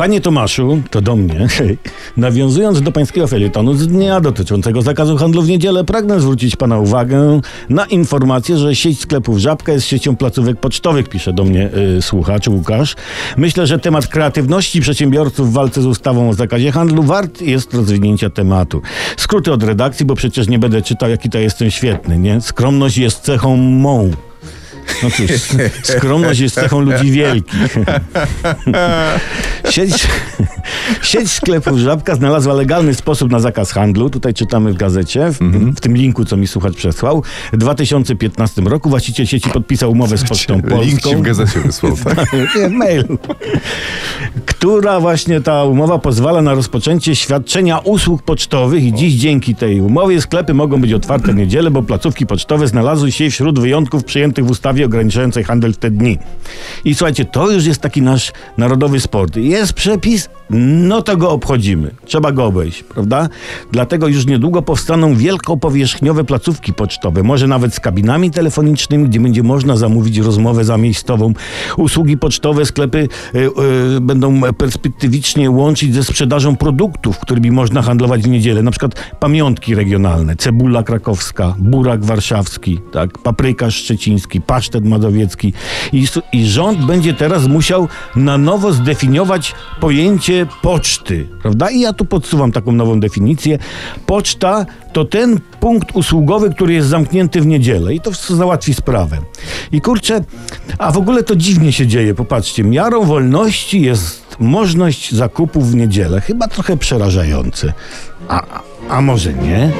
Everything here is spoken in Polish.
Panie Tomaszu, to do mnie, nawiązując do pańskiego felietonu z dnia dotyczącego zakazu handlu w niedzielę, pragnę zwrócić pana uwagę na informację, że sieć sklepów Żabka jest siecią placówek pocztowych, pisze do mnie y, słuchacz Łukasz. Myślę, że temat kreatywności przedsiębiorców w walce z ustawą o zakazie handlu wart jest rozwinięcia tematu. Skróty od redakcji, bo przecież nie będę czytał, jaki to jestem świetny, nie? Skromność jest cechą mą. No cóż, skromność jest cechą ludzi wielkich. Sieć, sieć sklepów Żabka znalazła legalny sposób na zakaz handlu. Tutaj czytamy w gazecie, w, w tym linku, co mi słuchacz przesłał. W 2015 roku właściciel sieci podpisał umowę z Pocztą Polską. Link ci w gazecie wysłał, tak? Nie, mail. Która właśnie ta umowa pozwala na rozpoczęcie świadczenia usług pocztowych i dziś dzięki tej umowie sklepy mogą być otwarte w niedzielę, bo placówki pocztowe znalazły się wśród wyjątków przyjętych w ustawie ograniczającej handel w te dni. I słuchajcie, to już jest taki nasz narodowy sport. Jest przepis, no to go obchodzimy. Trzeba go obejść, prawda? Dlatego już niedługo powstaną wielkopowierzchniowe placówki pocztowe, może nawet z kabinami telefonicznymi, gdzie będzie można zamówić rozmowę zamiejscową. Usługi pocztowe, sklepy y, y, będą perspektywicznie łączyć ze sprzedażą produktów, którymi można handlować w niedzielę, na przykład pamiątki regionalne, cebula krakowska, burak warszawski, tak, papryka szczeciński, pasztet mazowiecki. I, I rząd będzie teraz musiał na nowo zdefiniować pojęcie poczty, prawda? I ja tu podsuwam taką nową definicję. Poczta to ten punkt usługowy, który jest zamknięty w niedzielę i to załatwi sprawę. I kurczę, a w ogóle to dziwnie się dzieje, popatrzcie, miarą wolności jest możliwość zakupów w niedzielę. Chyba trochę przerażające. A, a może nie?